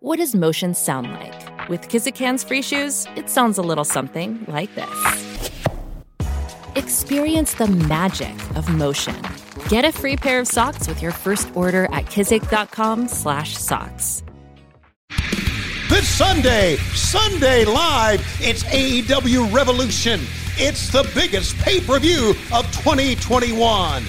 What does motion sound like? With Kizikans free shoes, it sounds a little something like this. Experience the magic of motion. Get a free pair of socks with your first order at kizik.com/socks. This Sunday, Sunday Live, it's AEW Revolution. It's the biggest pay per view of 2021.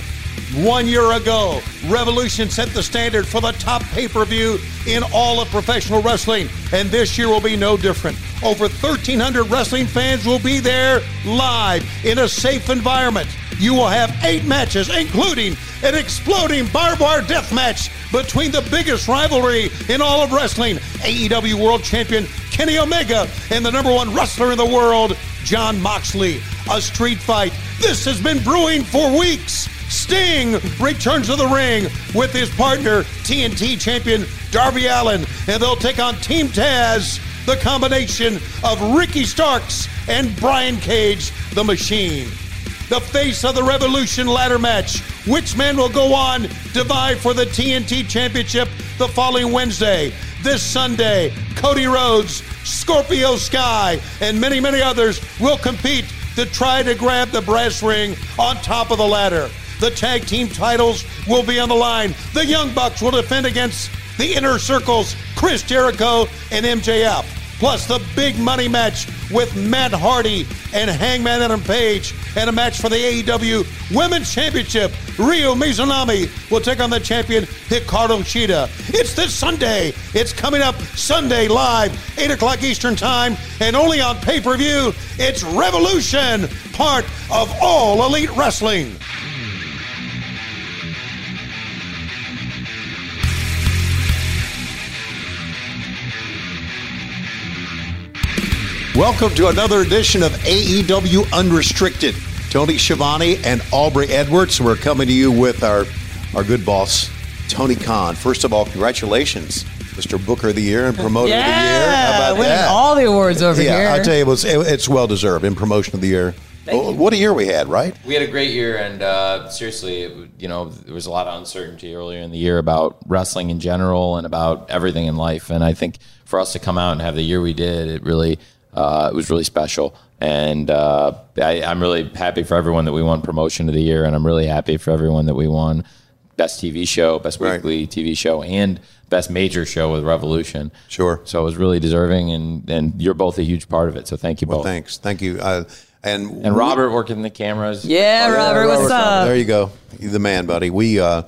One year ago, Revolution set the standard for the top pay per view in all of professional wrestling, and this year will be no different. Over 1,300 wrestling fans will be there live in a safe environment. You will have eight matches, including an exploding barbed wire death match between the biggest rivalry in all of wrestling AEW World Champion Kenny Omega and the number one wrestler in the world, Jon Moxley. A street fight. This has been brewing for weeks. Sting returns to the ring with his partner, TNT champion Darby Allin, and they'll take on Team Taz, the combination of Ricky Starks and Brian Cage, the machine. The face of the Revolution ladder match. Which man will go on to vie for the TNT championship the following Wednesday? This Sunday, Cody Rhodes, Scorpio Sky, and many, many others will compete to try to grab the brass ring on top of the ladder. The tag team titles will be on the line. The Young Bucks will defend against the Inner Circles, Chris Jericho and MJF. Plus the big money match with Matt Hardy and Hangman Adam Page, and a match for the AEW Women's Championship. Ryo Mizunami will take on the champion Hikaru Shida. It's this Sunday. It's coming up Sunday live, 8 o'clock Eastern Time, and only on pay per view. It's Revolution, part of All Elite Wrestling. Welcome to another edition of AEW Unrestricted. Tony Schiavone and Aubrey Edwards. We're coming to you with our, our good boss, Tony Khan. First of all, congratulations, Mr. Booker of the Year and Promoter yeah, of the Year. How about winning that? all the awards over yeah, here. I'll tell you, it was, it- it's well deserved in Promotion of the Year. Oh, what a year we had, right? We had a great year, and uh, seriously, it, you know, there was a lot of uncertainty earlier in the year about wrestling in general and about everything in life. And I think for us to come out and have the year we did, it really, uh, it was really special. And uh, I, I'm really happy for everyone that we won promotion of the year, and I'm really happy for everyone that we won best TV show, best Right. weekly TV show, and best major show with Revolution. Sure. So it was really deserving, and and you're both a huge part of it. So thank you Well, both. thanks. Thank you. Uh, and And Robert working the cameras. yeah, Robert, what's up? There you go. You're the man, buddy. We uh,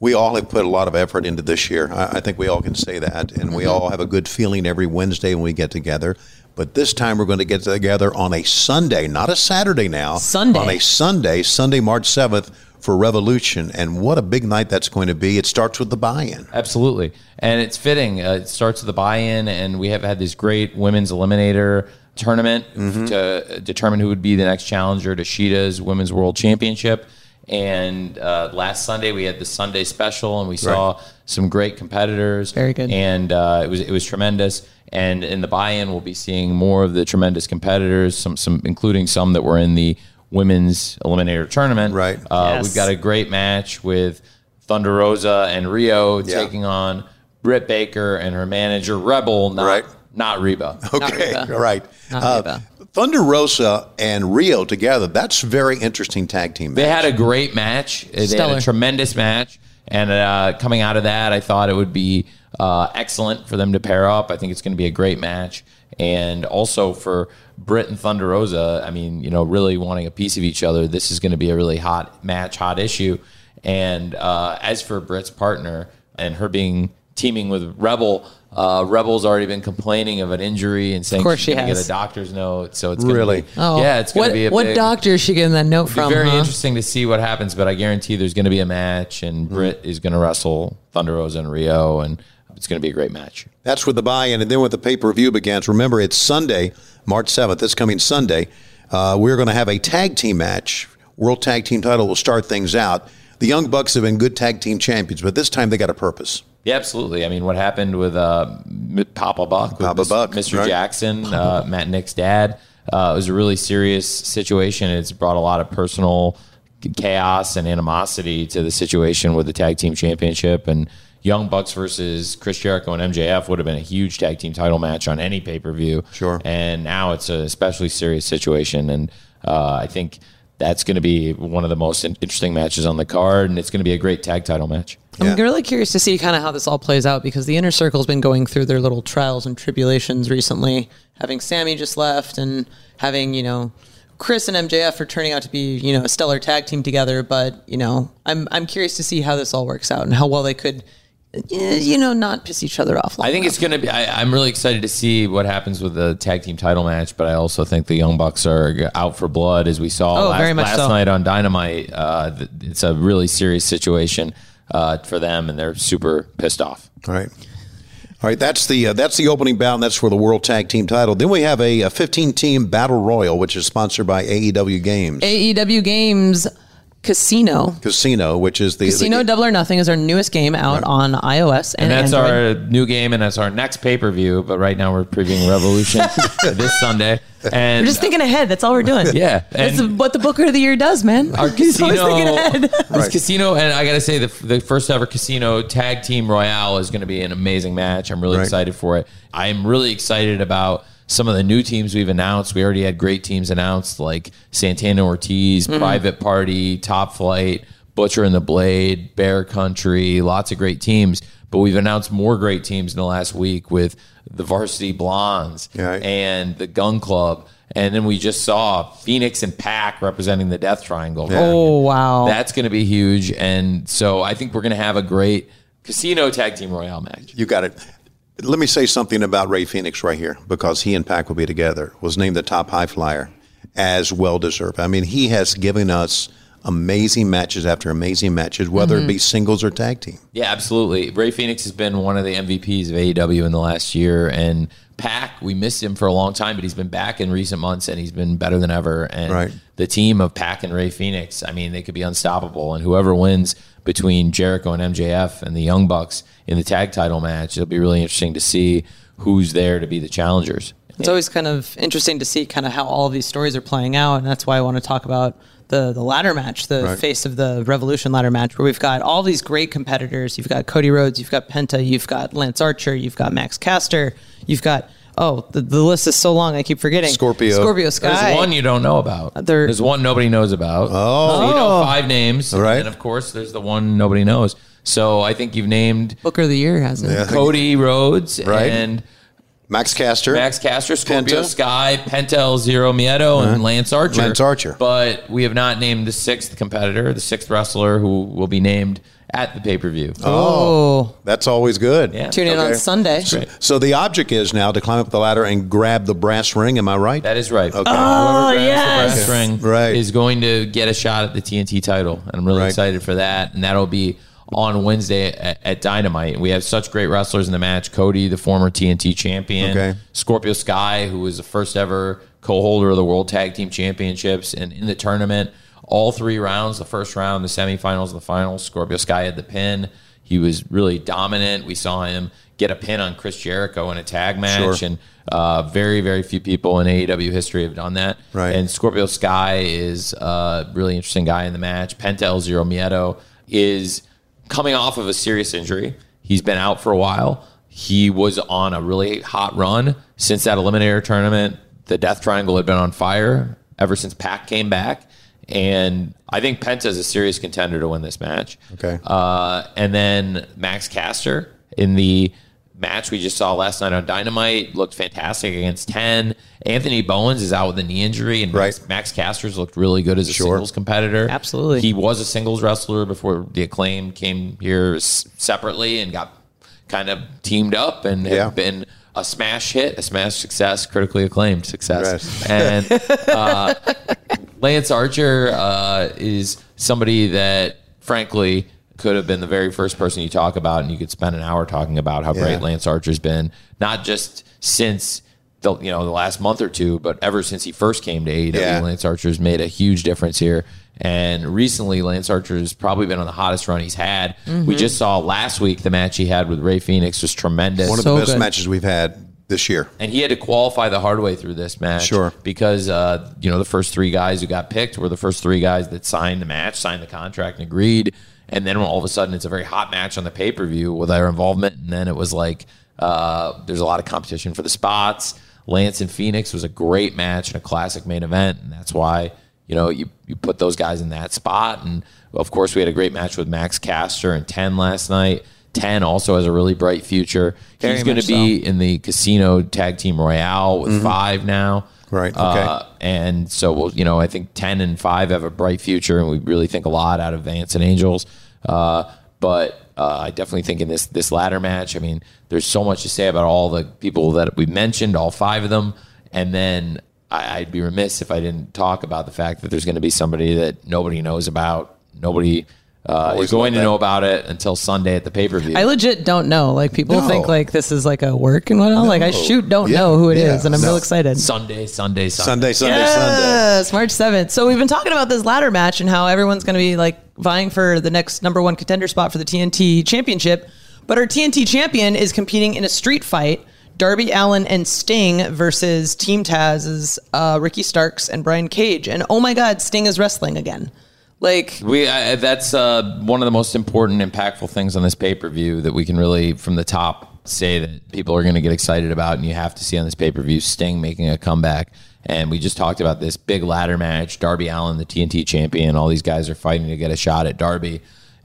we all have put a lot of effort into this year. I, I think we all can say that, and we all have a good feeling every Wednesday when we get together. But this time we're going to get together on a Sunday, not a Saturday now. Sunday. on a Sunday, Sunday, March seventh for Revolution, and what a big night that's going to be. It starts with the buy-in. Absolutely, and it's fitting. Uh, it starts with the buy-in, and we have had this great women's eliminator tournament to determine who would be the next challenger to Shida's Women's World Championship. And uh, last Sunday we had the Sunday special, and we saw some great competitors. Very good. and uh, it was it was tremendous. And in the buy-in, we'll be seeing more of the tremendous competitors, some some including some that were in the women's eliminator tournament. Right. Uh, Yes. We've got a great match with Thunder Rosa and Ryo Yeah. taking on Britt Baker and her manager Rebel, not Right. Not Reba. Okay, Reba. all right. Not Uh, Reba. Thunder Rosa and Ryo together. That's very interesting tag team. They had a great match. They had Stellar. a tremendous match. And uh, coming out of that, I thought it would be uh, excellent for them to pair up. I think it's going to be a great match. And also for Britt and Thunder Rosa, I mean, you know, really wanting a piece of each other, this is going to be a really hot match, hot issue. And uh, as for Britt's partner and her being teaming with Rebel, uh, Rebel's already been complaining of an injury and saying course she's she going to get has. a doctor's note. So it's Really? be- Oh, yeah, it's going what, to be a what big, doctor is she getting that note from? very huh? interesting to see what happens, but I guarantee there's going to be a match, and Britt is going to wrestle Thunder Rosa and Ryo, and it's going to be a great match. That's with the buy-in, and then with the pay-per-view begins. Remember, it's Sunday, March seventh. This coming Sunday, uh, we're going to have a tag team match. World Tag Team Title will start things out. The Young Bucks have been good tag team champions, but this time they got a purpose. Yeah, absolutely. I mean, what happened with uh, M- Papa Buck, Papa Mis- Buck, Mr. right. Jackson, uh, Matt Nick's dad, uh, it was a really serious situation. It's brought a lot of personal chaos and animosity to the situation with the tag team championship and Young Bucks versus Chris Jericho and MJF would have been a huge tag team title match on any pay per view. Sure. And now it's a especially serious situation, and uh, I think that's going to be one of the most interesting matches on the card, and it's going to be a great tag title match. Yeah. I'm really curious to see kind of how this all plays out because the inner circle's been going through their little trials and tribulations recently. Having Sammy just left and having, you know, Chris and MJF are turning out to be, you know, a stellar tag team together. But, you know, I'm, I'm curious to see how this all works out and how well they could, you know, not piss each other off. long I think enough. it's going to be. I, I'm really excited to see what happens with the tag team title match, but I also think the Young Bucks are out for blood, as we saw Oh, last, last so. night on Dynamite. Uh, it's a really serious situation uh, for them, and they're super pissed off. All right. All right, that's the uh, that's the opening bout, and that's for the World Tag Team title. Then we have a, a 15-team battle royal, which is sponsored by AEW Games AEW Games Casino. Casino, which is the Casino the, Double or Nothing is our newest game out on iOS and, And that's Android. our new game, and that's our next pay per view. But right now we're previewing Revolution this Sunday, and We're just thinking ahead. That's all we're doing. Yeah, That's and- what the Booker of the Year does, man. our He's always casino, thinking ahead. this casino, and I gotta say the the first ever casino tag team royale is going to be an amazing match. I'm really Right. excited for it. I'm really excited about some of the new teams we've announced. We already had great teams announced like Santana Ortiz, mm-hmm. Private Party, Top Flight, Butcher and the Blade, Bear Country, lots of great teams. But we've announced more great teams in the last week with the Varsity Blondes Yeah. and the Gun Club. And then we just saw Fenix and Pac representing the Death Triangle. Oh wow. That's going to be huge. And so I think we're going to have a great casino tag team royale match. You got it. Let me say something about Rey Fenix right here because he and Pac will be together. Was named the top high flyer, as well deserved. I mean, he has given us amazing matches after amazing matches, whether it mm-hmm. be singles or tag team. Yeah, absolutely. Rey Fenix has been one of the MVPs of AEW in the last year. And Pac, we missed him for a long time, but he's been back in recent months and he's been better than ever. And Right. the team of Pac and Rey Fenix, I mean, they could be unstoppable. And whoever wins between Jericho and MJF and the Young Bucks in the tag title match, it'll be really interesting to see who's there to be the challengers. It's always kind of interesting to see kind of how all of these stories are playing out, and that's why I want to talk about the the ladder match, the Right. face of the Revolution ladder match, where we've got all these great competitors. You've got Cody Rhodes, you've got Penta, you've got Lance Archer, you've got Max Caster, you've got oh the, the list is so long I keep forgetting Scorpio. Scorpio Sky. There's one you don't know about. Uh, there- there's one nobody knows about. Oh. So you know oh. five names. All right. And of course, there's the one nobody knows. So I think you've named Booker of the Year has it. Yeah. Cody Rhodes Right. and Max Caster. Max Caster, Scorpio Penta. Sky, Penta El Zero Miedo, and uh-huh. Lance Archer. Lance Archer. But we have not named the sixth competitor, the sixth wrestler who will be named at the pay per view. Oh, oh, That's always good. Yeah. tune in on Sunday. Great. So the object is now to climb up the ladder and grab the brass ring. Am I right? That is right. Okay. Oh yes. the brass ring Right. is going to get a shot at the TNT title, and I'm really Right. excited for that. And that'll be on Wednesday at, at Dynamite. We have such great wrestlers in the match: Cody, the former TNT champion, Okay. Scorpio Sky, who was the first ever co-holder of the World Tag Team Championships, and in the tournament, all three rounds—the first round, the semifinals, the finals. Scorpio Sky had the pin. He was really dominant. We saw him get a pin on Chris Jericho in a tag match, Sure. and uh, very, very few people in AEW history have done that. Right. And Scorpio Sky is a really interesting guy in the match. Penta El Zero Miedo is coming off of a serious injury. He's been out for a while. He was on a really hot run since that Eliminator tournament. The Death Triangle had been on fire ever since Pac came back. And I think Penta is a serious contender to win this match. Okay. Uh, and then Max Caster in the match we just saw last night on Dynamite looked fantastic against 10. Anthony Bowens is out with a knee injury, and Max, Right. Max Caster's looked really good as a Sure. singles competitor. Absolutely. He was a singles wrestler before the acclaim came here s- separately and got kind of teamed up and Yeah. have been a smash hit, a smash success, critically acclaimed success. Right. And uh, Lance Archer uh, is somebody that, frankly, could have been the very first person you talk about, and you could spend an hour talking about how Yeah. great Lance Archer's been, not just since the you know the last month or two, but ever since he first came to AEW. Yeah. Lance Archer's made a huge difference here. And recently, Lance Archer's probably been on the hottest run he's had. We just saw last week the match he had with Rey Fenix was tremendous. One of So the best good. matches we've had this year. and he had to qualify the hard way through this match. Sure. Because, uh, you know, the first three guys who got picked were the first three guys that signed the match, signed the contract, and agreed. And then all of a sudden, it's a very hot match on the pay per view with our involvement. And then it was like uh, there's a lot of competition for the spots. Lance and Fenix was a great match and a classic main event. And that's why, you know, you, you put those guys in that spot. And of course, we had a great match with Max Caster and 10 last night. 10 also has a really bright future. Very He's going to be in the Casino Tag Team Royale with five now. Right, okay. Uh, and so, we'll, you know, I think 10 and five have a bright future, and we really think a lot out of Vance and Angels. Uh, but uh, I definitely think in this this ladder match, I mean, there's so much to say about all the people that we mentioned, all five of them, and then I, I'd be remiss if I didn't talk about the fact that there's going to be somebody that nobody knows about, nobody uh, is going to know about it until Sunday at the pay per view. I legit don't know. Like people No. think like this is like a work and whatnot. Like I No. shoot don't Yeah. know who it is, Yeah. and I'm No. real excited. Sunday, Sunday, Sunday. Sunday, Sunday, Sunday. Yes, March 7th. So we've been talking about this ladder match and how everyone's going to be like vying for the next number one contender spot for the TNT championship. But our TNT champion is competing in a street fight. Darby Allin and Sting versus Team Taz's uh, Ricky Starks and Brian Cage. And oh my God, Sting is wrestling again. Like, We uh, that's uh, one of the most important, impactful things on this pay per view that we can really, from the top, say that people are going to get excited about, and you have to see on this pay per view Sting making a comeback. And we just talked about this big ladder match. Darby Allin, the TNT champion, all these guys are fighting to get a shot at Darby,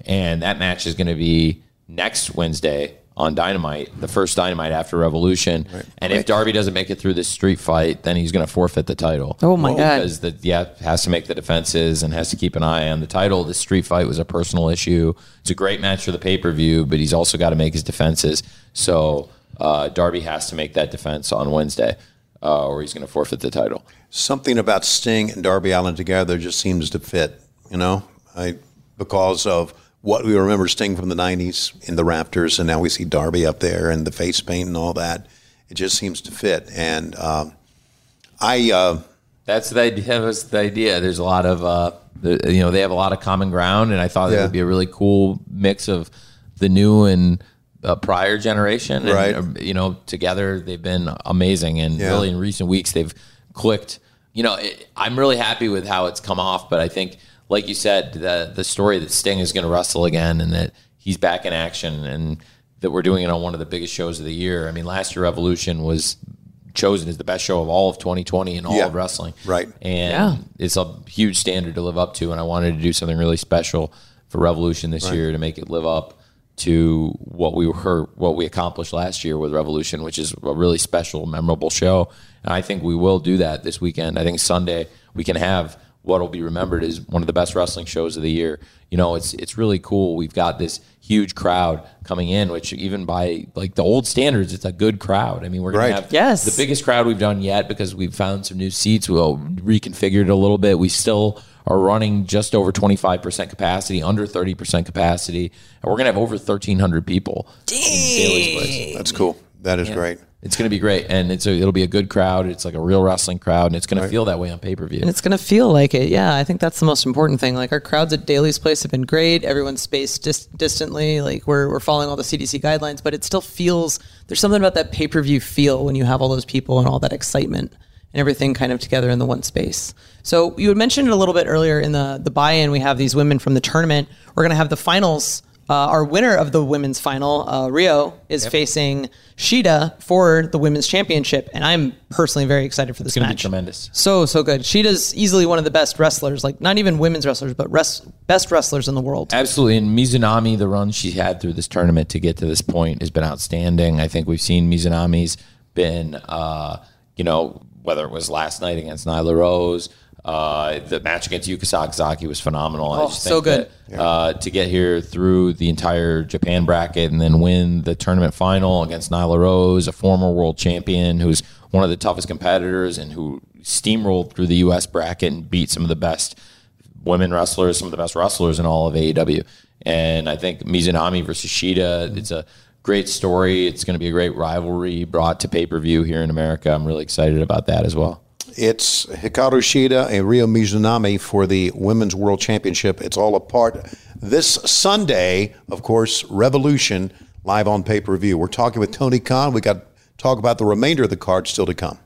and that match is going to be next Wednesday on Dynamite, the first Dynamite after Revolution. And if Darby doesn't make it through this street fight, then he's going to forfeit the title. Oh, my God. Because the yeah has to make the defenses and has to keep an eye on the title. The street fight was a personal issue. It's a great match for the pay per view, but he's also got to make his defenses. So uh, Darby has to make that defense on Wednesday, uh, or he's going to forfeit the title. Something about Sting and Darby Allin together just seems to fit, you know, I because of what we remember Sting from the '90s in the Raptors, and now we see Darby up there and the face paint and all that. It just seems to fit, and um, I. Uh, That's the idea. That was the idea. There's a lot of, uh, the- you know, they have a lot of common ground, and I thought it Yeah. would be a really cool mix of the new and uh, prior generation. And, Right. uh, you know, together they've been amazing, and Yeah. really in recent weeks they've clicked. You know, it, I'm really happy with how it's come off, but I think, like you said, the the story that Sting is going to wrestle again, and that he's back in action, and that we're doing it on one of the biggest shows of the year. I mean, last year Revolution was chosen as the best show of all of 2020 and all Yeah. of wrestling. Right. And Yeah. it's a huge standard to live up to. And I wanted to do something really special for Revolution this year to make it live up to what we were, what we accomplished last year with Revolution, which is a really special, memorable show. And I think we will do that this weekend. I think Sunday we can have what will be remembered is one of the best wrestling shows of the year. You know, it's it's really cool. We've got this huge crowd coming in, which even by like the old standards, it's a good crowd. I mean, we're gonna Right. have Yes. the biggest crowd we've done yet because we've found some new seats. We'll reconfigured a little bit. We still are running just over 25% capacity, under 30% capacity, and we're going to have over 1,300 people. in Daly's Place. that's cool. That is great. It's going to be great, and it's a, it'll be a good crowd. It's like a real wrestling crowd, and it's going to feel that way on pay per view. And it's gonna feel like it. Yeah, I think that's the most important thing. Like our crowds at Daly's place have been great. Everyone's spaced dis- distantly. Like we're we're following all the CDC guidelines, but it still feels there's something about that pay per view feel when you have all those people and all that excitement and everything kind of together in the one space. So you had mentioned it a little bit earlier in the the buy-in. We have these women from the tournament. We're gonna have the finals. Uh, our winner of the women's final, uh, Ryo, is facing Shida for the women's championship, and I'm personally very excited for this gonna be match. tremendous. So so good. Shida's easily one of the best wrestlers, like not even women's wrestlers, but res- best wrestlers in the world. Absolutely. And Mizunami, the run she had through this tournament to get to this point has been outstanding. I think we've seen Mizunami's been, uh, you know, whether it was last night against Nyla Rose, uh, the match against Yuka Sakazaki was phenomenal. I Oh, just so think that, uh, to get here through the entire Japan bracket and then win the tournament final against Nyla Rose, a former world champion who's one of the toughest competitors and who steamrolled through the U.S. bracket and beat some of the best women wrestlers, some of the best wrestlers in all of AEW. And I think Mizunami versus Shida, it's a great story. It's going to be a great rivalry brought to pay per view here in America. I'm really excited about that as well. It's Hikaru Shida and Ryo Mizunami for the Women's World Championship. It's all a part this Sunday, of course, Revolution live on pay per view. We're talking with Tony Khan. We got talk about the remainder of the card still to come.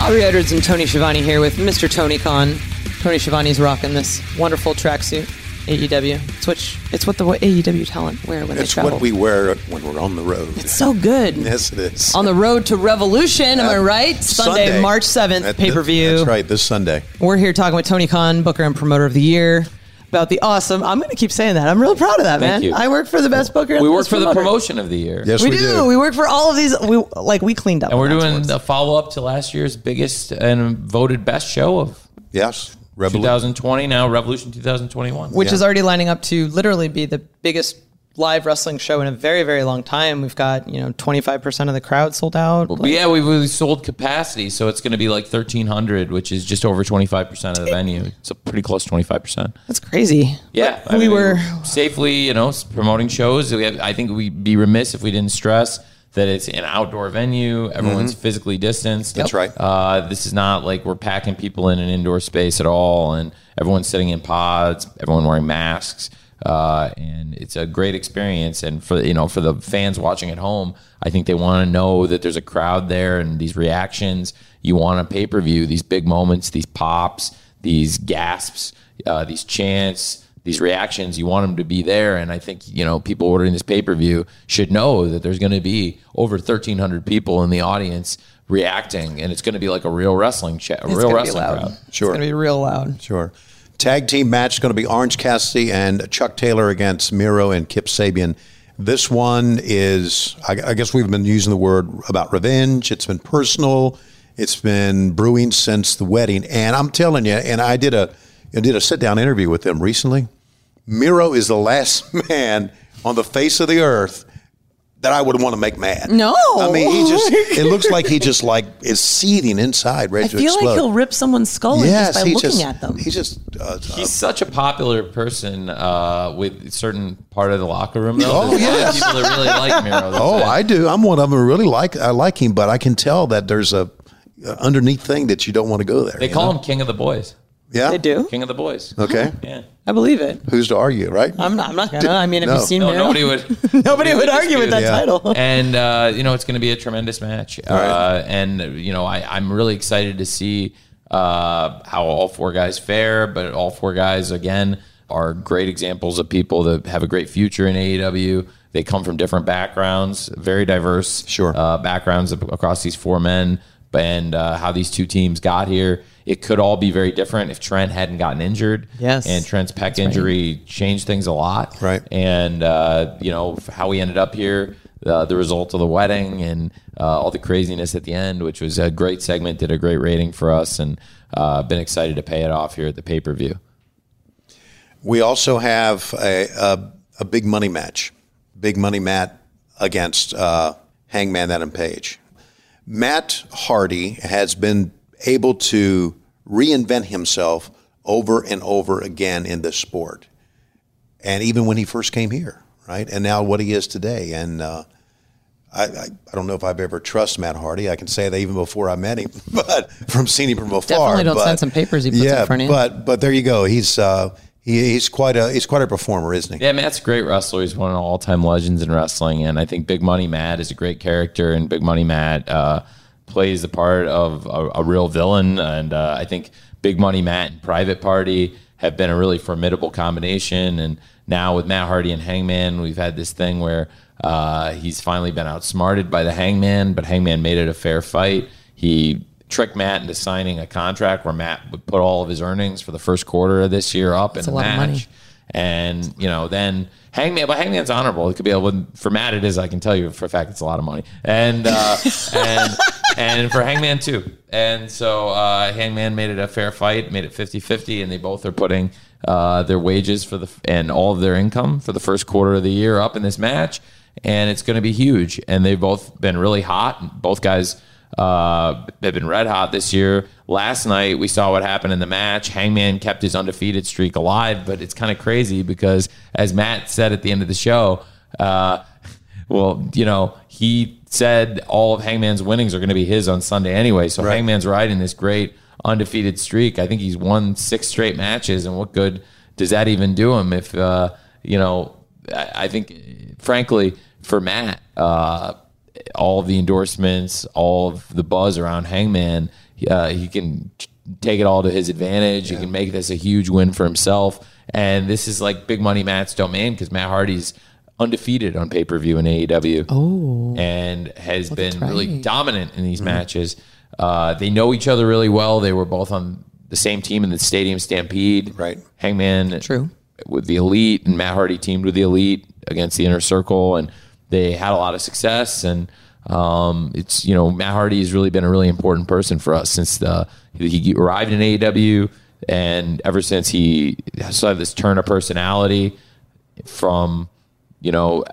Aubrey Edwards and Tony Schiavone here with Mr. Tony Khan. Tony Schiavone's rocking this wonderful tracksuit. AEW. It's what it's what the AEW talent wear when it's they travel. It's what we wear when we're on the road. It's so good. yes, it is. On the road to Revolution, am I right? Sunday, Sunday. March seventh, That- pay per view. That's right, this Sunday. We're here talking with Tony Khan, Booker and Promoter of the Year, about the awesome. I'm going to keep saying that. I'm real proud of that, Thank man. you. I work for the best Booker. We the work best for the promotion of the year. Yes, We, we, do. We work for all of these. We like we cleaned up, And we're doing sports. a follow up to last year's biggest and voted best show of Yes, Revolution. 2020, now Revolution 2021. which Yeah. is already lining up to literally be the biggest live wrestling show in a very very long time. We've got you know 25 percent of the crowd sold out. But yeah, we we sold capacity, so it's going to be like 1,300, which is just over 25% of the venue. So pretty close to 25%. That's crazy. Yeah, But we were safely, you know, promoting shows. We have, I think we'd be remiss if we didn't stress that it's an outdoor venue. Everyone's physically distanced. That's right. Uh, this is not like we're packing people in an indoor space at all, and everyone's sitting in pods. Everyone wearing masks. Uh, and it's a great experience. And for you know, for the fans watching at home, I think they want to know that there's a crowd there and these reactions. You want a pay per view, these big moments, these pops, these gasps, uh, these chants, these reactions. You want them to be there. And I think you know, people ordering this pay per view should know that there's going to be over 1,300 people in the audience reacting, and it's going to be like a real wrestling chat, a it's real wrestling crowd. Sure. It's gonna be real loud. Sure. Tag team match is going to be Orange Cassidy and Chuck Taylor against Miro and Kip Sabian. This one is, I, I guess we've been using the word about revenge. It's been personal. It's been brewing since the wedding. And I'm telling you, and I did a, I did a sit down interview with them recently. Miro is the last man on the face of the earth that I would want to make mad. No. I mean, he just, it looks like he just like is seething inside, ready I to feel explode. like he'll rip someone's skull in yes, just by looking just, at them. He just, uh, He's such a popular person uh, with a certain part of the locker room. Though. Oh, There's a lot of yes. people that really like Miro. Oh, it. I do. I'm one of them. who Really like I like him, but I can tell that there's a, a underneath thing that you don't want to go there. They call know? him King of the Boys. Yeah, they do. King of the Boys. Okay, Yeah. I believe it. who's to argue, right? I'm not. I'm not gonna. I mean, have No. you seen No, Miro? nobody would. Nobody would argue with that Yeah. title. and uh, you know it's going to be a tremendous match. Uh, and you know I, I'm really excited to see uh, how all four guys fare. But all four guys again are great examples of people that have a great future in AEW. They come from different backgrounds, very diverse Sure. uh, backgrounds ac- across these four men. And uh, how these two teams got here, it could all be very different if Trent hadn't gotten injured. Yes. and Trent's pec injury changed things a lot. Right. And, uh, you know, how we ended up here, uh, the result of the wedding and uh, all the craziness at the end, which was a great segment, did a great rating for us, and uh, been excited to pay it off here at the pay per view. We also have a, a, a big money match, big money Matt against uh, Hangman Adam Page. Matt Hardy has been able to reinvent himself over and over again in this sport, and even when he first came here, right, and now what he is today, and. Uh, I, I, I don't know if I've ever trusted Matt Hardy. I can say that even before I met him, but from seeing him from afar. Definitely don't but, send some papers he puts in front of you. but but there you go. He's uh, he, he's quite a he's quite a performer, isn't he? Yeah, Matt's a great wrestler. He's one of the all time legends in wrestling. And I think Big Money Matt is a great character, and Big Money Matt uh, plays the part of a, a real villain. And uh, I think Big Money Matt and Private Party have been a really formidable combination. And now with Matt Hardy and Hangman, we've had this thing where uh, he's finally been outsmarted by the Hangman, but Hangman made it a fair fight. He tricked Matt into signing a contract where Matt would put all of his earnings for the first quarter of this year up in a a lot of money. match. And you know, then Hangman, but Hangman's honorable. It could be able for Matt. It is. I can tell you for a fact, it's a lot of money. And uh, and and for Hangman too. And so uh, Hangman made it a fair fight, made it 50-50, and they both are putting uh, their wages for the and all of their income for the first quarter of the year up in this match, and it's going to be huge. And they've both been really hot. Both guys Uh, they've been red hot this year. Last night we saw what happened in the match. Hangman kept his undefeated streak alive, but it's kind of crazy because, as Matt said at the end of the show, uh, well, you know, he said all of Hangman's winnings are going to be his on Sunday anyway. So Right. Hangman's riding this great undefeated streak. I think he's won six straight matches, and what good does that even do him? If uh, you know, I, I think, frankly, for Matt, uh, all of the endorsements, all of the buzz around Hangman, uh, he can take it all to his advantage. He can make this a huge win for himself. And this is like big money Matt's domain because Matt Hardy's undefeated on pay per view in AEW. Oh, and has been really dominant in these matches. Uh, they know each other really well. They were both on the same team in the Stadium Stampede. Right. Hangman True. with the Elite, and Matt Hardy teamed with the Elite against the Inner Circle, and they had a lot of success. And um, it's you know Matt Hardy has really been a really important person for us since the, he arrived in AEW, and ever since he saw this turn of personality from you know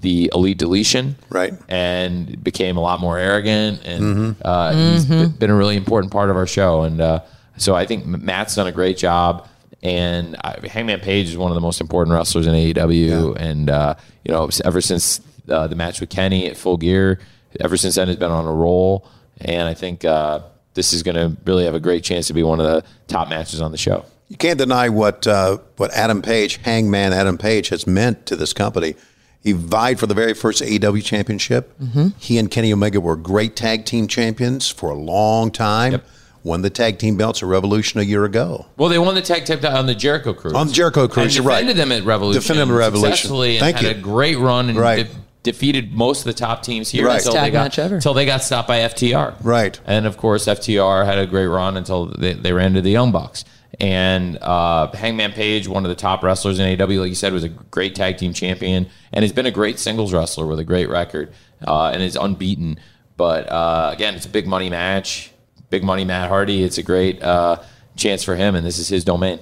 the Elite Deletion, Right. and became a lot more arrogant and uh, he's b- been a really important part of our show and uh, so I think Matt's done a great job and I, Hangman Page is one of the most important wrestlers in AEW and uh, you know ever since uh, the match with Kenny at Full Gear ever since then has been on a roll and I think uh, this is going to really have a great chance to be one of the top matches on the show. You can't deny what uh, what Adam Page, Hangman Adam Page, has meant to this company. He vied for the very first AEW championship. He and Kenny Omega were great tag team champions for a long time. Won the tag team belts at Revolution a year ago. Well, they won the tag team on the Jericho Cruise. On the Jericho Cruise, and you're right. defended them at Revolution. Defended them at Revolution. Successfully and Thank had a great run and Right. De- defeated most of the top teams here Right. until Tag they got until they got stopped by FTR. Right. And of course, FTR had a great run until they, they ran to the Young Bucks. And uh, Hangman Page, one of the top wrestlers in AEW, like you said, was a great tag team champion and has been a great singles wrestler with a great record uh, and is unbeaten. But uh, again, it's a big money match. Big money Matt Hardy. It's a great uh, chance for him, and this is his domain.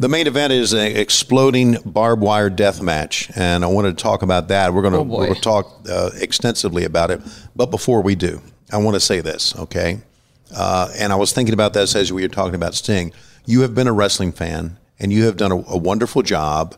The main event is an exploding barbed wire death match, and I wanted to talk about that. We're going to we'll talk uh, extensively about it, but before we do, I want to say this, okay? Uh, and I was thinking about this as we were talking about Sting. You have been a wrestling fan, and you have done a, a wonderful job.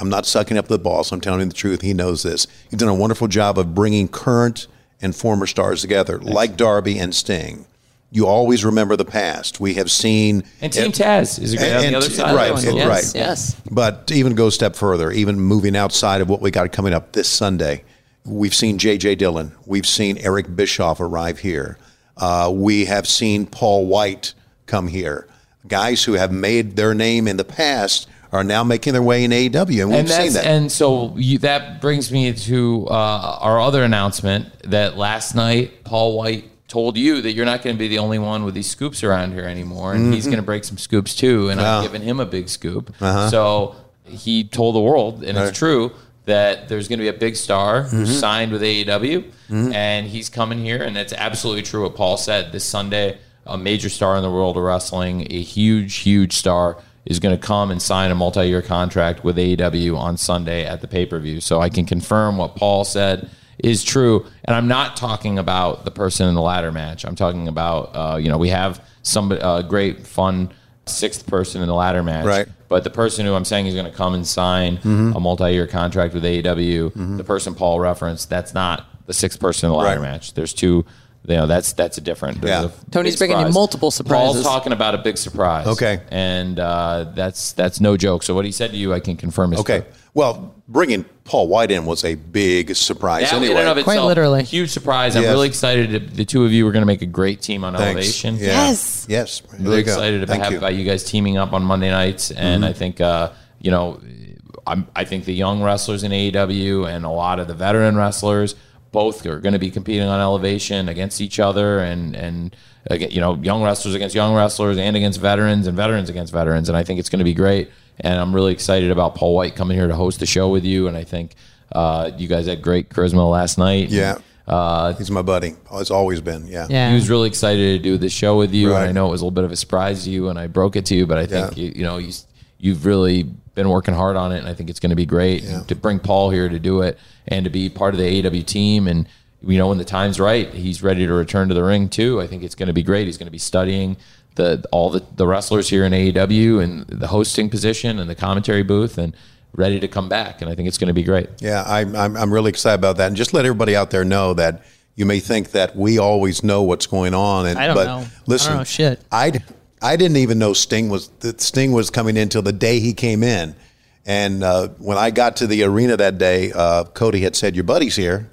I'm not sucking up the boss. I'm telling you the truth. He knows this. You've done a wonderful job of bringing current and former stars together, like Darby and Sting. You always remember the past. We have seen And Team Taz is a great on and- the other side. right, of the one. yes, right. yes. But to even go a step further, even moving outside of what we got coming up this Sunday, we've seen J.J. Dillon. We've seen Eric Bischoff arrive here. Uh, we have seen Paul Wight come here. Guys who have made their name in the past are now making their way in AEW, and we've and seen that. and so you, that brings me to uh, our other announcement that last night Paul Wight told you that you're not going to be the only one with these scoops around here anymore, and Mm-hmm. he's going to break some scoops too, and. I've given him a big scoop. Uh-huh. So he told the world, and Right. it's true. That there's going to be a big star Mm-hmm. who's signed with AEW, and he's coming here, and it's absolutely true what Paul said. This Sunday, a major star in the world of wrestling, a huge, huge star, is going to come and sign a multi-year contract with AEW on Sunday at the pay-per-view. So I can confirm what Paul said is true, and I'm not talking about the person in the ladder match. I'm talking about uh, you know we have some uh, great fun sixth person in the ladder match, Right. But the person who I'm saying is going to come and sign a multi-year contract with AEW, the person Paul referenced, that's not the sixth person in the ladder Right. match. There's two. You know, that's that's a different. Yeah. a Tony's big bringing you surprise. multiple surprises. Paul's talking about a big surprise. Okay. and uh, that's that's no joke. So what he said to you, I can confirm is okay. true. Well, bringing Paul Wight in was a big surprise That anyway. in and of Quite itself, literally. huge surprise. I'm really excited. that The two of you are going to make a great team on Thanks. Elevation. Yeah. Yes. Yes. There really excited about, have, you. Mm-hmm. about you guys teaming up on Monday nights, and I think uh, you know, I'm, I think the young wrestlers in AEW and a lot of the veteran wrestlers both are going to be competing on elevation against each other, and and you know, young wrestlers against young wrestlers and against veterans and veterans against veterans, and I think it's going to be great. And I'm really excited about Paul Wight coming here to host the show with you, and I think uh, you guys had great charisma last night. Yeah. Uh, He's my buddy. Has always been. Yeah. Yeah. he was really excited to do this show with you, Right. and I know it was a little bit of a surprise to you, and I broke it to you, but I think Yeah. you, you know you, you've really been working hard on it, and I think it's going to be great Yeah. to bring Paul here to do it and to be part of the AW team, and you know, when the time's right, he's ready to return to the ring too. I think it's going to be great. He's going to be studying the all the, the wrestlers here in AEW and the hosting position and the commentary booth and ready to come back. And I think it's going to be great. Yeah, I'm, I'm, I'm really excited about that. And just let everybody out there know that you may think that we always know what's going on. And, I don't but know. I Listen, don't know shit. I, I didn't even know Sting was that Sting was coming in until the day he came in. And uh, when I got to the arena that day, uh, Cody had said, "Your buddy's here,"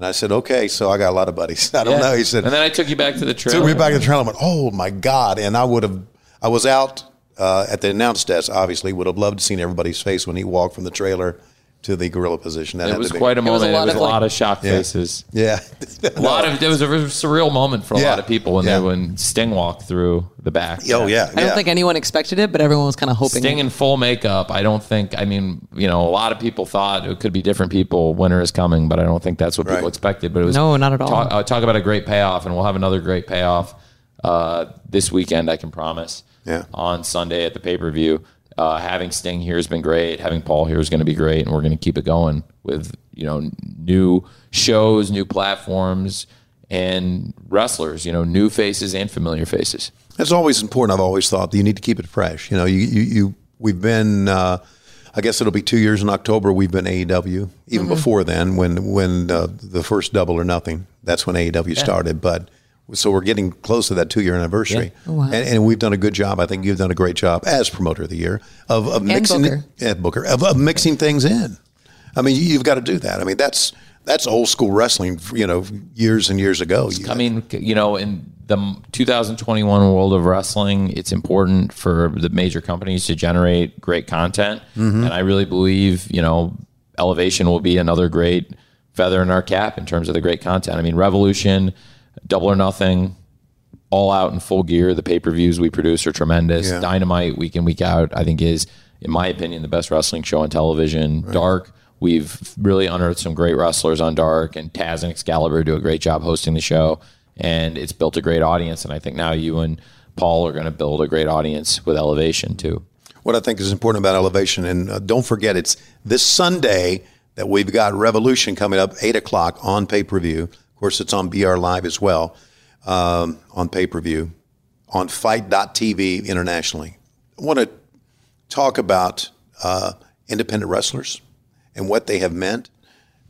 and I said, "Okay." So I got a lot of buddies. I don't Yeah. know. He said, and then I took you back to the trail. took me back to the trail. I went, "Oh my god!" And I would have, I was out uh, at the announce desk. Obviously, would have loved to seen everybody's face when he walked from the trailer to the gorilla position. That It was to be- quite a It was moment. a lot was of, a like- lot of shock Yeah. faces. Yeah, A lot of it was a surreal moment for a Yeah. lot of people when Yeah. they when Sting walked through the back. Oh yeah, I don't think anyone expected it, but everyone was kind of hoping. Sting in full makeup. I don't think. I mean, you know, a lot of people thought it could be different people. Winter is coming, but I don't think that's what people Right. expected. But it was No, not at all. Talk, uh, talk about a great payoff, and we'll have another great payoff uh, this weekend. I can promise. Yeah. On Sunday at the pay per view, uh, having Sting here has been great. Having Paul here is going to be great, and we're going to keep it going with you know new shows, new platforms, and wrestlers. You know, new faces and familiar faces. That's always important. I've always thought that you need to keep it fresh. You know, you you, you we've been. Uh, I guess it'll be two years in October. We've been AEW. Even before then, when when uh, the first Double or Nothing, that's when AEW started. But so we're getting close to that two year anniversary, oh, and, and we've done a good job. I think you've done a great job as promoter of the year of, of mixing Booker. yeah, Booker of, of mixing things in. I mean, you, you've got to do that. I mean, that's that's old school wrestling. You know, years and years ago. You- I mean, you know, in the 2021 world of wrestling, it's important for the major companies to generate great content, mm-hmm. and I really believe, you know, Elevation will be another great feather in our cap in terms of the great content. I mean, Revolution, Double or Nothing, all out in full gear. The pay per views we produce are tremendous. Yeah. Dynamite week in week out, I think is, in my opinion, the best wrestling show on television. Dark, we've really unearthed some great wrestlers on Dark, and Taz and Excalibur do a great job hosting the show, and it's built a great audience. And I think now you and Paul are going to build a great audience with Elevation too. what I think is important about Elevation, and uh, don't forget, it's this Sunday that we've got Revolution coming up, 8 o'clock on pay per view. Of course, it's on BR Live as well, um, on pay per view, on FITE.tv internationally. I want to talk about uh, independent wrestlers and what they have meant.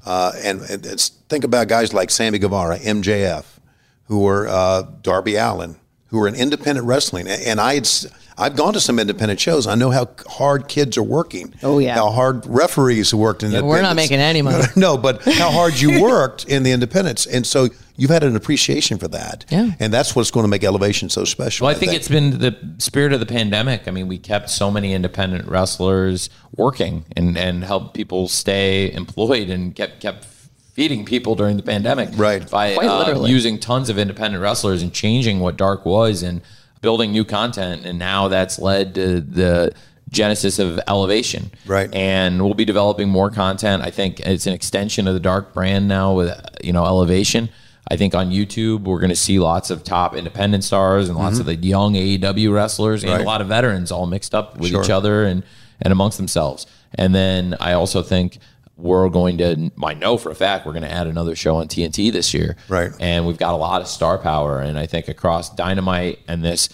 Uh, and, and think about guys like Sammy Guevara, MJF, who were uh, Darby Allin, who were in independent wrestling. And I had, I've gone to some independent shows. I know how hard kids are working. Oh, yeah. How hard referees who worked in Yeah, we're not making any money. no, but how hard you worked in the independents. And so you've had an appreciation for that. Yeah. And that's what's going to make Elevation so special. Well, I think it's been the spirit of the pandemic. I mean, we kept so many independent wrestlers working and and helped people stay employed and kept kept feeding people during the pandemic. Right. By Quite uh, literally. using tons of independent wrestlers and changing what Dark was and building new content. And now that's led to the genesis of Elevation. Right. And we'll be developing more content. I think it's an extension of the Dark brand now with you know Elevation. I think on YouTube we're going to see lots of top independent stars and lots of the young AEW wrestlers and Mm-hmm. Right. a lot of veterans all mixed up with Sure. each other and and amongst themselves. And then I also think we're going to I know for a fact we're going to add another show on TNT this year. Right. And we've got a lot of star power and I think across Dynamite and this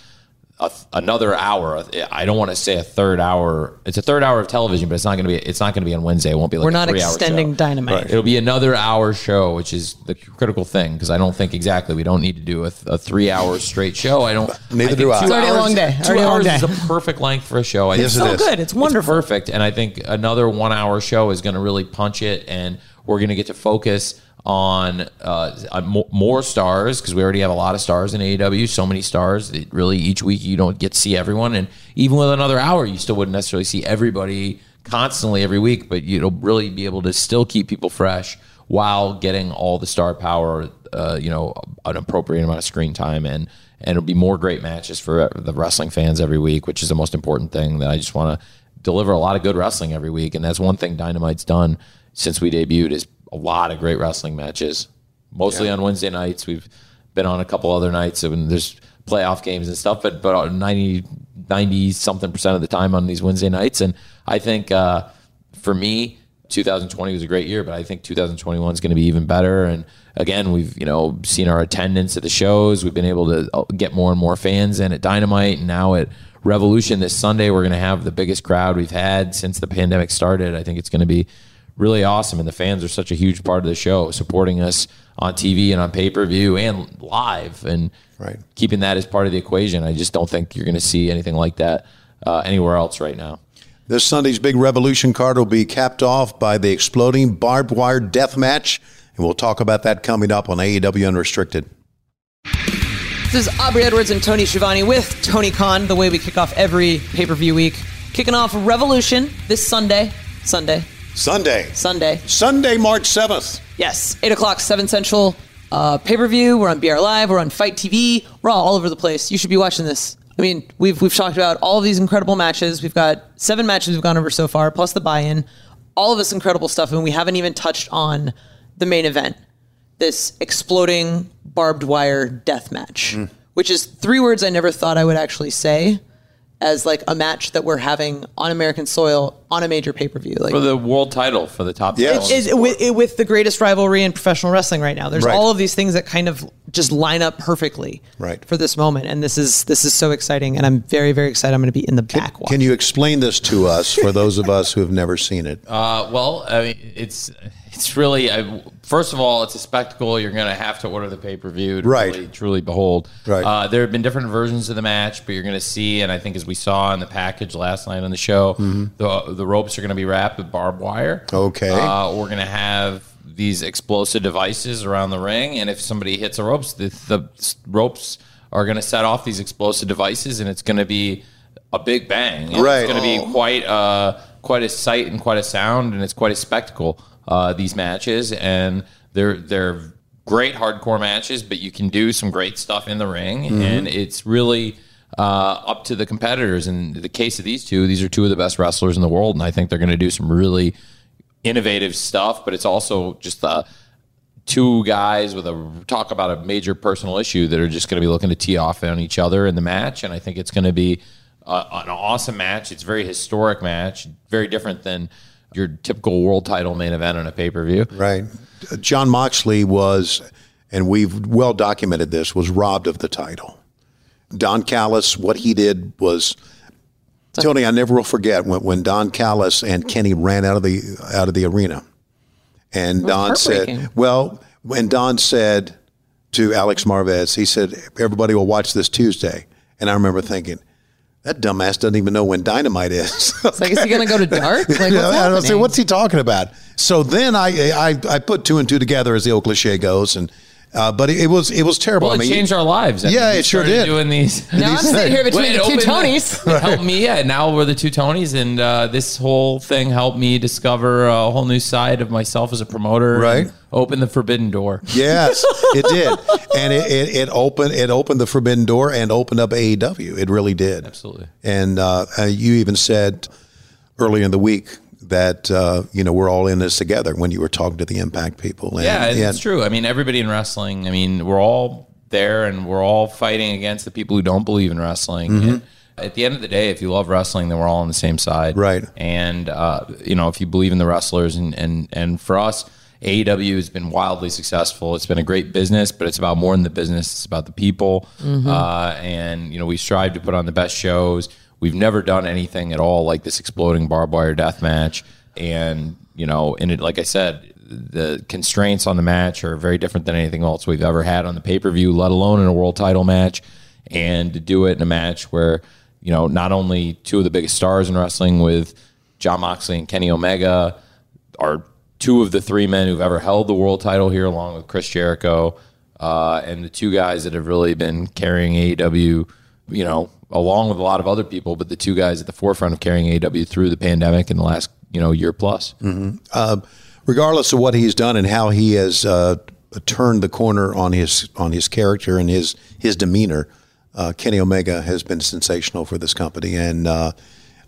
a, another hour. I don't want to say a third hour. It's a third hour of television, but it's not going to be. It's not going to be on Wednesday. It won't be like We're a not three-hour extending show. Dynamite. It'll be another hour show, which is the critical thing because I don't think exactly we don't need to do a, a three hour straight show. I don't. Neither think do I. two It's already a hours- long day. Two Already hours day. is a perfect length for a show. I Yes, think it so is. good. It's wonderful. perfect. And I think another one hour show is going to really punch it, and we're going to get to focus on uh, more stars because we already have a lot of stars in AEW. So many stars. That really, each week you don't get to see everyone, and even with another hour, you still wouldn't necessarily see everybody constantly every week. But you'll really be able to still keep people fresh while getting all the star power. Uh, you know, an appropriate amount of screen time and. And it'll be more great matches for the wrestling fans every week, which is the most important thing. That I just want to deliver a lot of good wrestling every week, and that's one thing Dynamite's done since we debuted is a lot of great wrestling matches. Mostly on Wednesday nights. We've been on a couple other nights and there's playoff games and stuff, but but 90 90 something percent of the time on these Wednesday nights. And I think uh, for me, 2020 was a great year, but I think 2021 is going to be even better. And again, we've you know seen our attendance at the shows. We've been able to uh, get more and more fans in at Dynamite, and now at Revolution this Sunday, we're going to have the biggest crowd we've had since the pandemic started. I think it's going to be really awesome, and the fans are such a huge part of the show, supporting us on TV and on pay per view and live, and Right. keeping that as part of the equation. I just don't think you're going to see anything like that uh, anywhere else right now. This Sunday's big Revolution card will be capped off by the exploding barbed wire death match, and we'll talk about that coming up on AEW Unrestricted. This is Aubrey Edwards and Tony Schiavone with Tony Khan, the way we kick off every pay per view week. Kicking off Revolution this Sunday. Sunday. Sunday. Sunday. Sunday, March 7th. Yes, 8 o'clock, 7 Central. Uh, pay per view. We're on BR Live. We're on FITE TV. We're all, all over the place. You should be watching this. I mean, we've, we've talked about all of these incredible matches. We've got seven matches we've gone over so far, plus the buy in. All of this incredible stuff, and we haven't even touched on the main event this exploding barbed wire death match, which is three words I never thought I would actually say as like a match that we're having on American soil on a major pay per view. Like For the world title, for the top Yeah, title. is with, it- with the greatest rivalry in professional wrestling right now. There's Right. all of these things that kind of just line up perfectly Right. for this moment, and this is this is so exciting, and I'm very very excited. I'm going to be in the back. Can you explain this to us for those of us who have never seen it? Uh, well, I mean, it's it's really I, first of all, it's a spectacle. You're going to have to order the pay per view to Right. really truly behold. Right. Uh, there have been different versions of the match, but you're going to see, and I think as we saw in the package last night on the show, the the ropes are going to be wrapped with barbed wire. Mm-hmm. Okay. Uh, we're going to have these explosive devices around the ring, and if somebody hits the ropes, the, the ropes are going to set off these explosive devices, and it's going to be a big bang. And Right. It's going to be quite uh, quite a sight and quite a sound, and it's quite a spectacle. Uh, these matches, and they're they're great hardcore matches, but you can do some great stuff in the ring, and it's really. Uh, up to the competitors. In the case of these two, these are two of the best wrestlers in the world, and I think they're going to do some really innovative stuff. But it's also just uh, two guys with a talk about a major personal issue that are just going to be looking to tee off on each other in the match, and I think it's going to be uh, an awesome match. It's a very historic match, very different than your typical world title main event on a pay per view. Right. Jon Moxley was, and we've well documented this, was robbed of the title. Don Callis, what he did was. Tony, I never will forget when, when Don Callis and Kenny ran out of the out of the arena, and Don said, "Well," when Don said to Alex Marvez, he said, "Everybody will watch this Tuesday," and I remember thinking, "That dumbass doesn't even know when Dynamite is." It's like, is he going to go to dark? Like, what's I was like, what's he talking about? So then I, I I put two and two together as the old cliche goes, and uh, but it, it was it was terrible. Well, I it mean, changed our lives. I Yeah, we it sure did. Doing these. Now I'm sitting here between Well, the two opened- Tonys. It helped me. Yeah, now we're the two Tonys, and uh, this whole thing helped me discover a whole new side of myself as a promoter. Right. and Open the forbidden door. yes, it did, and it, it, it opened it opened the forbidden door and opened up AEW. It really did. Absolutely. And uh, uh, you even said earlier in the week that uh, you know we're all in this together when you were talking to the Impact people. And, Yeah, and- it's true. I mean, everybody in wrestling. I mean, we're all there, and we're all fighting against the people who don't believe in wrestling. Mm-hmm. At the end of the day, if you love wrestling, then we're all on the same side, Right. And uh, you know, if you believe in the wrestlers, and and and for us. AEW has been wildly successful. It's been a great business, but it's about more than the business. It's about the people, uh, and you know we strive to put on the best shows. We've never done anything at all like this exploding barbed wire death match, and you know, and it, like I said, the constraints on the match are very different than anything else we've ever had on the pay per view, let alone in a world title match. And to do it in a match where you know not only two of the biggest stars in wrestling with Jon Moxley and Kenny Omega are two of the three men who've ever held the world title here, along with Chris Jericho, uh, and the two guys that have really been carrying AEW, you know, along with a lot of other people, but the two guys at the forefront of carrying AEW through the pandemic in the last, you know, year plus. regardless of what he's done and how he has uh, turned the corner on his on his character and his his demeanor, uh, Kenny Omega has been sensational for this company. And uh,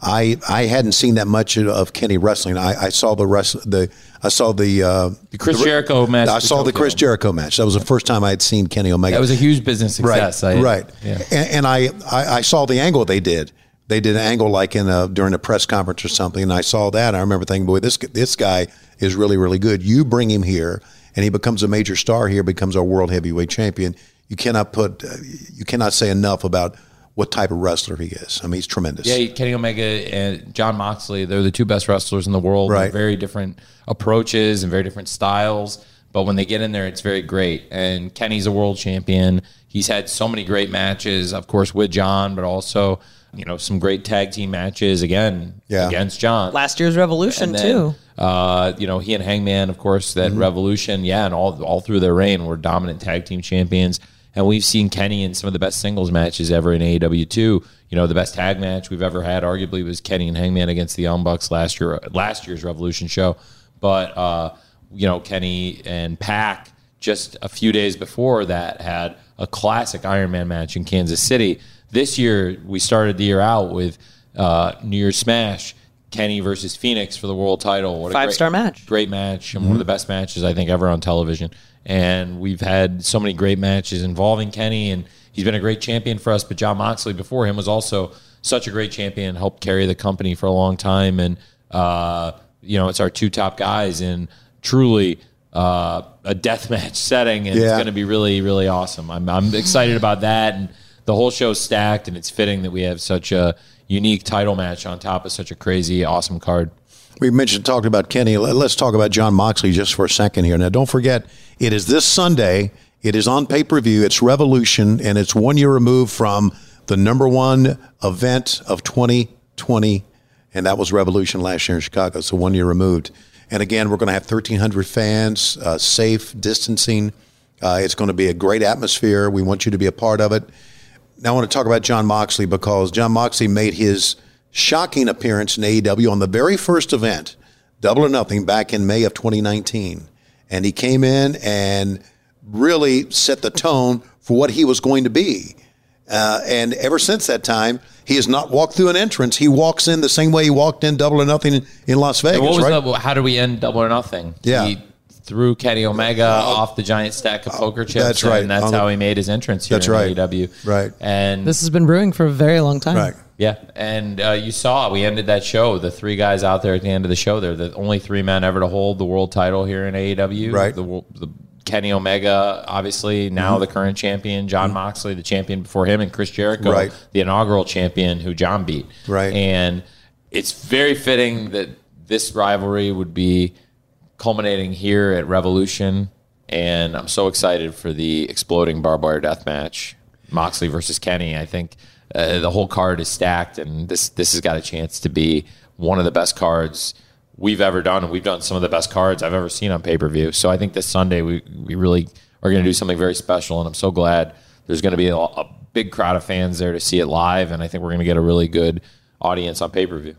I I hadn't seen that much of Kenny wrestling. I, I saw the rest the I saw the uh, The Chris Jericho match. I saw the. Chris Jericho match. That was the first time I had seen Kenny Omega. That was a huge business right, success. I- right. Yeah. And, and I, I I saw the angle they did they did an angle like in a during a press conference or something, and I saw that. I remember thinking, boy, this this guy is really really good. You bring him here, and he becomes a major star here, becomes our world heavyweight champion. You cannot put, uh, you cannot say enough about what type of wrestler he is. I mean, he's tremendous. Yeah, Kenny Omega and Jon Moxley, they're the two best wrestlers in the world. Right. Very different approaches and very different styles. But when they get in there, it's very great. And Kenny's a world champion. He's had so many great matches, of course, with Jon, but also, you know, some great tag team matches again Yeah. against Jon. Last year's Revolution then, too. Uh, you know, he and Hangman, of course, that Mm-hmm. Revolution, yeah, and all all through their reign were dominant tag team champions. And we've seen Kenny in some of the best singles matches ever in AEW too. You know, the best tag match we've ever had, arguably, was Kenny and Hangman against the Young Bucks last year, last year's Revolution show. But uh, you know, Kenny and Pac just a few days before that had a classic Iron Man match in Kansas City. This year, we started the year out with uh, New Year's Smash, Kenny versus Fenix for the world title. What a Five-star match. Great match and one of the best matches I think ever on television. And we've had so many great matches involving Kenny, and he's been a great champion for us. But Jon Moxley before him was also such a great champion, helped carry the company for a long time. And, uh, you know, it's our two top guys in truly uh, a death match setting. And it's going to be really, really awesome. I'm, I'm excited about that. And the whole show's stacked, and it's fitting that we have such a unique title match on top of such a crazy, awesome card. We mentioned talked about Kenny. Let's talk about Jon Moxley just for a second here. Now, don't forget, it is this Sunday. It is on pay per view. It's Revolution, and it's one year removed from the number one event of 2020, and that was Revolution last year in Chicago. So one year removed. And again, we're going to have 1,300 fans, uh, safe distancing. Uh, it's going to be a great atmosphere. We want you to be a part of it. Now I want to talk about Jon Moxley because Jon Moxley made his shocking appearance in AEW on the very first event, Double or Nothing, back in May of 2019. And he came in and really set the tone for what he was going to be. Uh, and ever since that time, he has not walked through an entrance. He walks in the same way he walked in Double or Nothing in, in Las Vegas. And what was right? the, how do we end double or nothing? Yeah. He threw Kenny Omega off the giant stack of poker chips. that's right. And that's On the- how he made his entrance here That's in right. AEW. Right. And This has been brewing for a very long time. Right. yeah, and uh, you saw we ended that show. The three guys out there at the end of the show. They're the only three men ever to hold the world title here in AEW. Right. The, the Kenny Omega, obviously now Mm-hmm. the current champion. Jon Moxley, the champion before him, and Chris Jericho, Right. the inaugural champion who Jon beat. Right. And it's very fitting that this rivalry would be culminating here at Revolution. And I'm so excited for the exploding barbed wire death match, Moxley versus Kenny. I think uh, the whole card is stacked, and this this has got a chance to be one of the best cards we've ever done, and we've done some of the best cards I've ever seen on pay per view. So I think this Sunday we we really are going to do something very special, and I'm so glad there's going to be a, a big crowd of fans there to see it live, and I think we're going to get a really good audience on pay per view.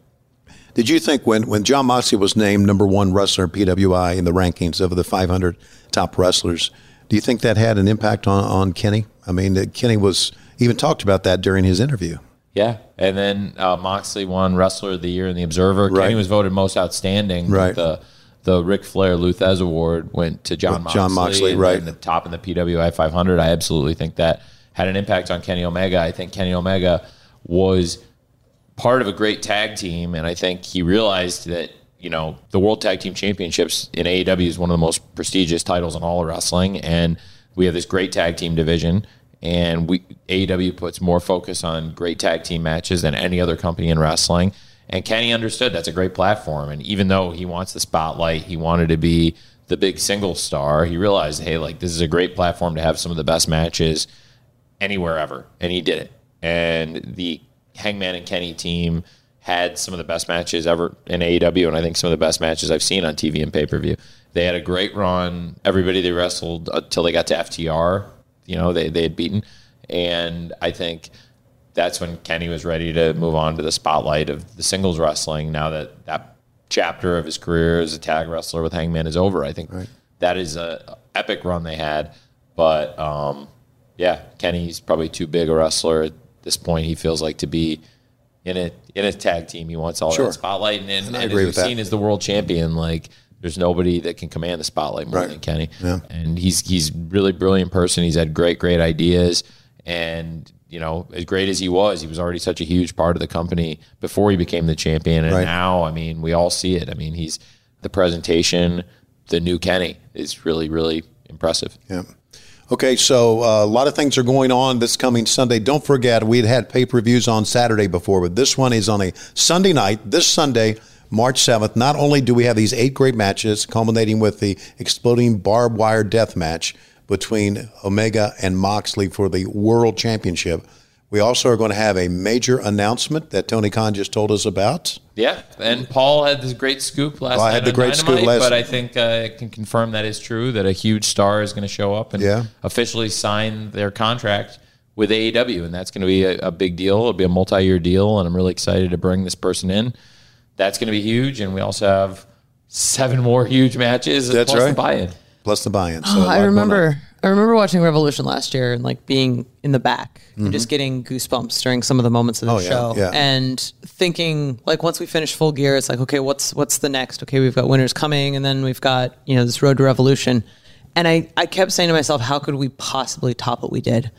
Did you think when, when Jon Moxley was named number one wrestler in PWI in the rankings of the 500 top wrestlers, do you think that had an impact on, on Kenny? I mean, Kenny was even talked about that during his interview. Yeah, and then uh, Moxley won Wrestler of the Year in the Observer. Right. Kenny was voted most outstanding. Right. The the Ric Flair Lou Thesz Award went to Jon With Moxley. Jon Moxley, and right. then the top in the PWI 500. I absolutely think that had an impact on Kenny Omega. I think Kenny Omega was part of a great tag team, and I think he realized that you know the World Tag Team Championships in AEW is one of the most prestigious titles in all of wrestling, and we have this great tag team division. And we AEW puts more focus on great tag team matches than any other company in wrestling. And Kenny understood that's a great platform. And even though he wants the spotlight, he wanted to be the big single star. He realized, hey, like this is a great platform to have some of the best matches anywhere ever, and he did it. And the Hangman and Kenny team had some of the best matches ever in AEW, and I think some of the best matches I've seen on TV and pay per view. They had a great run. Everybody they wrestled until they got to FTR, you know, they they had beaten, and I think that's when Kenny was ready to move on to the spotlight of the singles wrestling. Now that that chapter of his career as a tag wrestler with Hangman is over, I think that is a epic run they had. But um, yeah, Kenny's probably too big a wrestler this point. He feels like to be in a in a tag team. He wants all Sure. that spotlight, and, and, And I agree with that. seen as the world champion, like there's nobody that can command the spotlight more Right. than Kenny. Yeah. And he's he's really brilliant person. He's had great great ideas, And you know, as great as he was, he was already such a huge part of the company before he became the champion. And Right. now, I mean, we all see it. I mean, he's the presentation, the new Kenny is really, really impressive. Yeah. Okay, so uh, a lot of things are going on this coming Sunday. Don't forget, we had had pay per views on Saturday before, but this one is on a Sunday night. This Sunday, March 7th. Not only do we have these eight great matches, culminating with the exploding barbed wire death match between Omega and Moxley for the World Championship, we also are going to have a major announcement that Tony Khan just told us about. Yeah, and Paul had this great scoop last Paul night. had the on great scoop Dynamite, last- but I think uh, I can confirm that is true. That a huge star is going to show up and Yeah. officially sign their contract with AEW, and that's going to be a, a big deal. It'll be a multi-year deal, and I'm really excited to bring this person in. That's going to be huge, and we also have seven more huge matches. That's plus right. the buy-in. Plus the buy-in. So Oh, lot I going on. remember. I remember watching Revolution last year and like being in the back and just getting goosebumps during some of the moments of the Mm-hmm. Oh, show yeah. and thinking like once we finish full gear it's like okay what's what's the next okay we've got winners coming and then we've got you know this road to revolution and I I kept saying to myself how could we possibly top what we did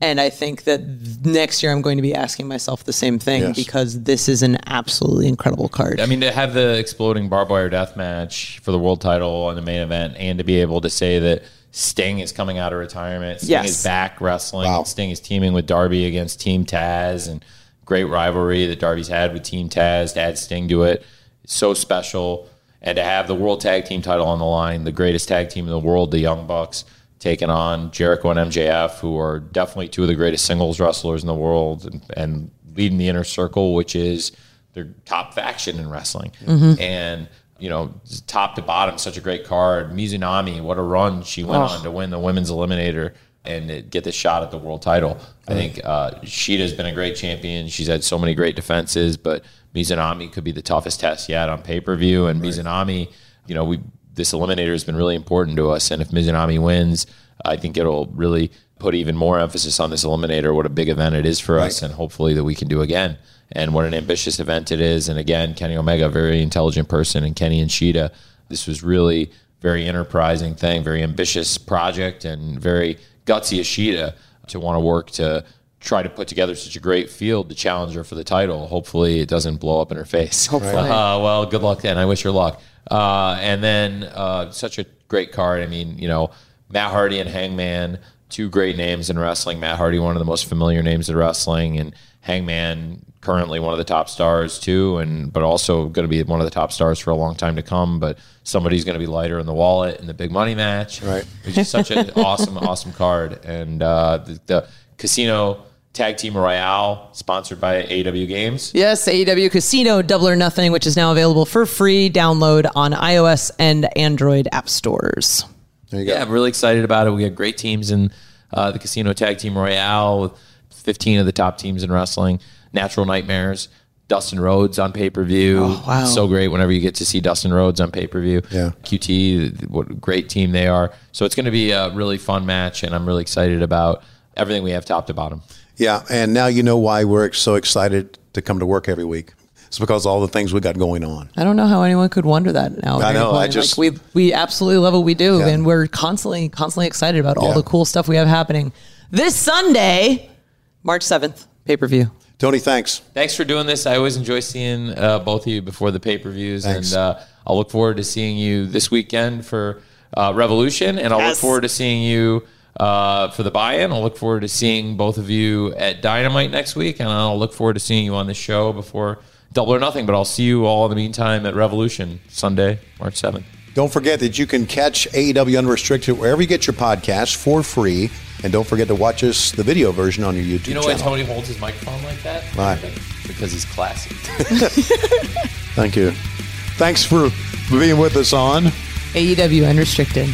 and I think that next year I'm going to be asking myself the same thing Yes. because this is an absolutely incredible card. I mean, to have the exploding barbed wire death match for the world title on the main event, and to be able to say that Sting is coming out of retirement, Sting Yes. is back wrestling, Wow. Sting is teaming with Darby against Team Taz, and great rivalry that Darby's had with Team Taz. To add Sting to it, it's so special, and to have the world tag team title on the line, the greatest tag team in the world, the Young Bucks. Taking on Jericho and MJF, who are definitely two of the greatest singles wrestlers in the world, and, and leading the inner circle, which is their top faction in wrestling. Mm-hmm. And, you know, top to bottom, such a great card. Mizunami, what a run she went on to win the women's eliminator and get the shot at the world title. I think uh, Shida's been a great champion. She's had so many great defenses, but Mizunami could be the toughest test yet on pay per view. And Mizunami, you know, we this eliminator has been really important to us. And if Mizunami wins, I think it'll really put even more emphasis on this eliminator, what a big event it is for us, and hopefully that we can do again. And what an ambitious event it is. And again, Kenny Omega, very intelligent person, and Kenny and Shida, this was really very enterprising thing, very ambitious project, and very gutsy of Shida to want to work to try to put together such a great field to challenge her for the title. Hopefully, it doesn't blow up in her face. Hopefully, uh, well, good luck then. I wish her luck. Uh, and then uh, such a great card. I mean, you know, Matt Hardy and Hangman, two great names in wrestling. Matt Hardy, one of the most familiar names in wrestling, and Hangman, currently one of the top stars too, and but also going to be one of the top stars for a long time to come. But somebody's going to be lighter in the wallet in the big money match. Right. It's just such an awesome, awesome card, and uh, the, the Casino Tag Team Royale, sponsored by AEW Games. Yes, AEW Casino Double or Nothing, which is now available for free download on iOS and Android app stores. There you go. Yeah, I'm really excited about it. We got great teams in uh, the Casino Tag Team Royale with 15 of the top teams in wrestling. Natural Nightmares, Dustin Rhodes on pay per view. Oh, wow. So great whenever you get to see Dustin Rhodes on pay per view. Yeah. QT, what a great team they are. So it's going to be a really fun match, and I'm really excited about everything we have top to bottom. Yeah, and now you know why we're so excited to come to work every week. It's because of all the things we got going on. I don't know how anyone could wonder that now. I know, I just- like we we absolutely love what we do, Yeah. and we're constantly constantly excited about all Yeah. the cool stuff we have happening. This Sunday, March seventh, pay per view. Tony, thanks. Thanks for doing this. I always enjoy seeing uh, both of you before the pay per views, and uh, I'll look forward to seeing you this weekend for uh, Revolution, and I'll look forward to seeing you uh, for the buy-in. I'll look forward to seeing both of you at Dynamite next week, and I'll look forward to seeing you on the show before Double or Nothing. But I'll see you all in the meantime at Revolution Sunday, March seventh. Don't forget that you can catch AEW Unrestricted wherever you get your podcasts for free. And don't forget to watch us, the video version, on your YouTube channel. You know why channel. Tony holds his microphone like that? Why? Because he's classy. Thank you. Thanks for being with us on. AEW unrestricted.